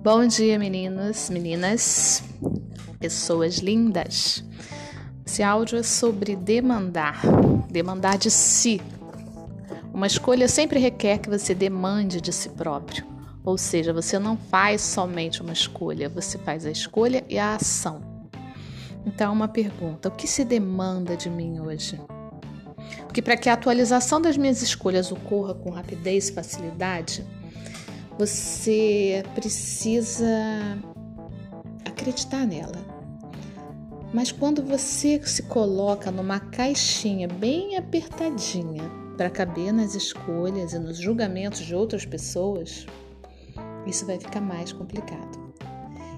Bom dia, meninos, meninas, pessoas lindas. Esse áudio é sobre demandar, demandar de si. Uma escolha sempre requer que você demande de si próprio. Ou seja, você não faz somente uma escolha, você faz a escolha e a ação. Então, uma pergunta: o que se demanda de mim hoje? Porque para que a atualização das minhas escolhas ocorra com rapidez e facilidade, você precisa acreditar nela. Mas quando você se coloca numa caixinha bem apertadinha para caber nas escolhas e nos julgamentos de outras pessoas, isso vai ficar mais complicado.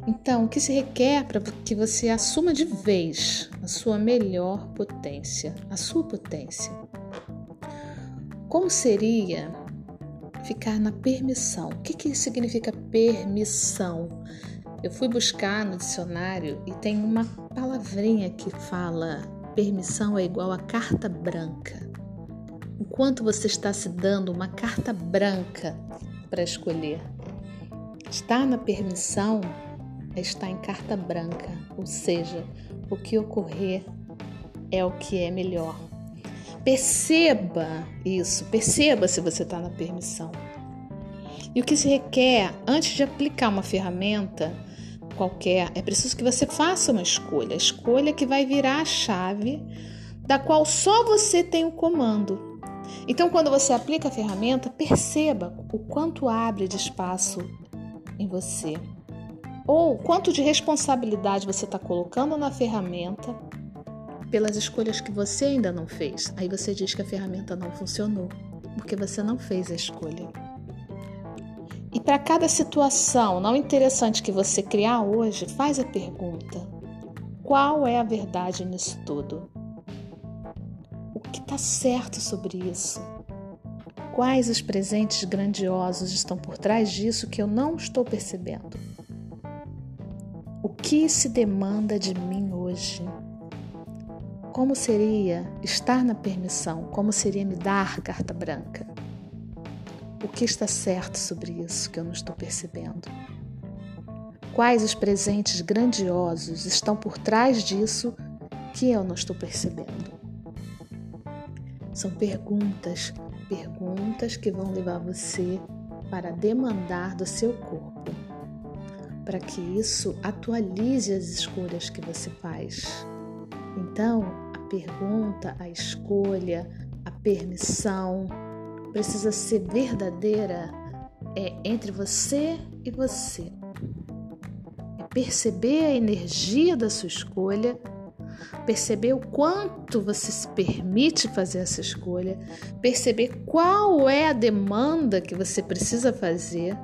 Então, o que se requer para que você assuma de vez a sua melhor potência, a sua potência? Como seria ficar na permissão. O que, que significa permissão? Eu fui buscar no dicionário e tem uma palavrinha que fala permissão é igual a carta branca. Enquanto você está se dando uma carta branca para escolher, estar na permissão é estar em carta branca, ou seja, o que ocorrer é o que é melhor Perceba isso, perceba se você está na permissão. E o que se requer antes de aplicar uma ferramenta qualquer, é preciso que você faça uma escolha, a escolha que vai virar a chave da qual só você tem o comando. Então, quando você aplica a ferramenta, perceba o quanto abre de espaço em você, ou quanto de responsabilidade você está colocando na ferramenta pelas escolhas que você ainda não fez. Aí você diz que a ferramenta não funcionou, porque você não fez a escolha. E para cada situação não interessante que você criar hoje, faz a pergunta: qual é a verdade nisso tudo? O que está certo sobre isso? Quais os presentes grandiosos estão por trás disso que eu não estou percebendo? O que se demanda de mim hoje? Como seria estar na permissão? Como seria me dar carta branca? O que está certo sobre isso que eu não estou percebendo? Quais os presentes grandiosos estão por trás disso que eu não estou percebendo? São perguntas, perguntas que vão levar você para demandar do seu corpo, para que isso atualize as escolhas que você faz então, a pergunta, a escolha, a permissão precisa ser verdadeira é entre você e você. É perceber a energia da sua escolha, perceber o quanto você se permite fazer essa escolha, perceber qual é a demanda que você precisa fazer.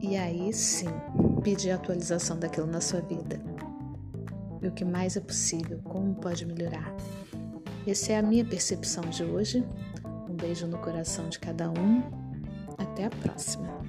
E aí sim, pedir a atualização daquilo na sua vida e o que mais é possível, como pode melhorar. Essa é a minha percepção de hoje. Um beijo no coração de cada um. Até a próxima.